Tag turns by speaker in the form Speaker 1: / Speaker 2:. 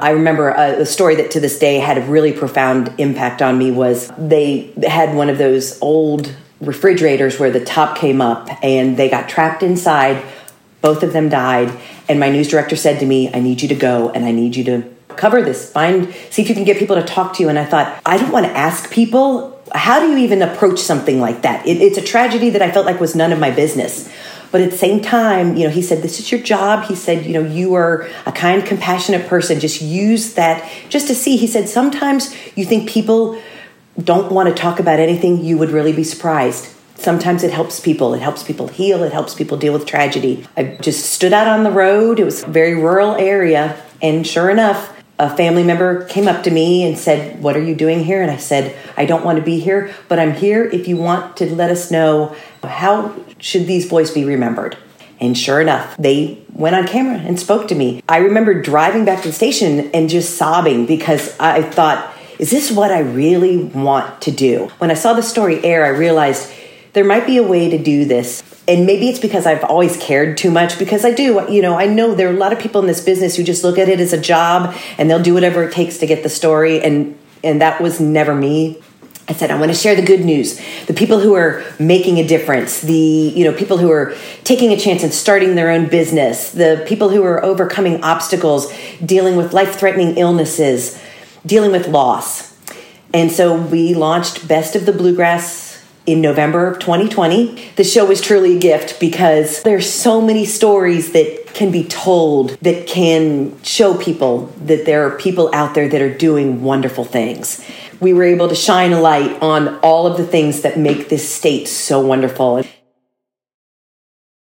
Speaker 1: I remember a, a, story that to this day had a really profound impact on me was they had one of those old refrigerators where the top came up and they got trapped inside. Both of them died. And my news director said to me, I need you to go and I need you to cover this. Find, see if you can get people to talk to you. And I thought, I don't want to ask people, how do you even approach something like that? It, it's a tragedy that I felt like was none of my business. But at the same time, you know, he said, This is your job. He said, You know, you are a kind, compassionate person. Just use that just to see. He said, Sometimes you think people don't want to talk about anything, you would really be surprised. Sometimes it helps people. It helps people heal. It helps people deal with tragedy. I just stood out on the road. It was a very rural area. And sure enough, a family member came up to me and said, What are you doing here? And I said, I don't want to be here, but I'm here if you want to let us know how should these boys be remembered. And sure enough, they went on camera and spoke to me. I remember driving back to the station and just sobbing because I thought, is this what I really want to do? When I saw the story air, I realized there might be a way to do this. And maybe it's because I've always cared too much because I do. You know, I know there are a lot of people in this business who just look at it as a job and they'll do whatever it takes to get the story and and that was never me. I said, I want to share the good news. The people who are making a difference, the, you know, people who are taking a chance and starting their own business, the people who are overcoming obstacles, dealing with life-threatening illnesses, dealing with loss. And so we launched Best of the Bluegrass in November of 2020. The show was truly a gift because there's so many stories that can be told that can show people that there are people out there that are doing wonderful things we were able to shine a light on all of the things that make this state so wonderful.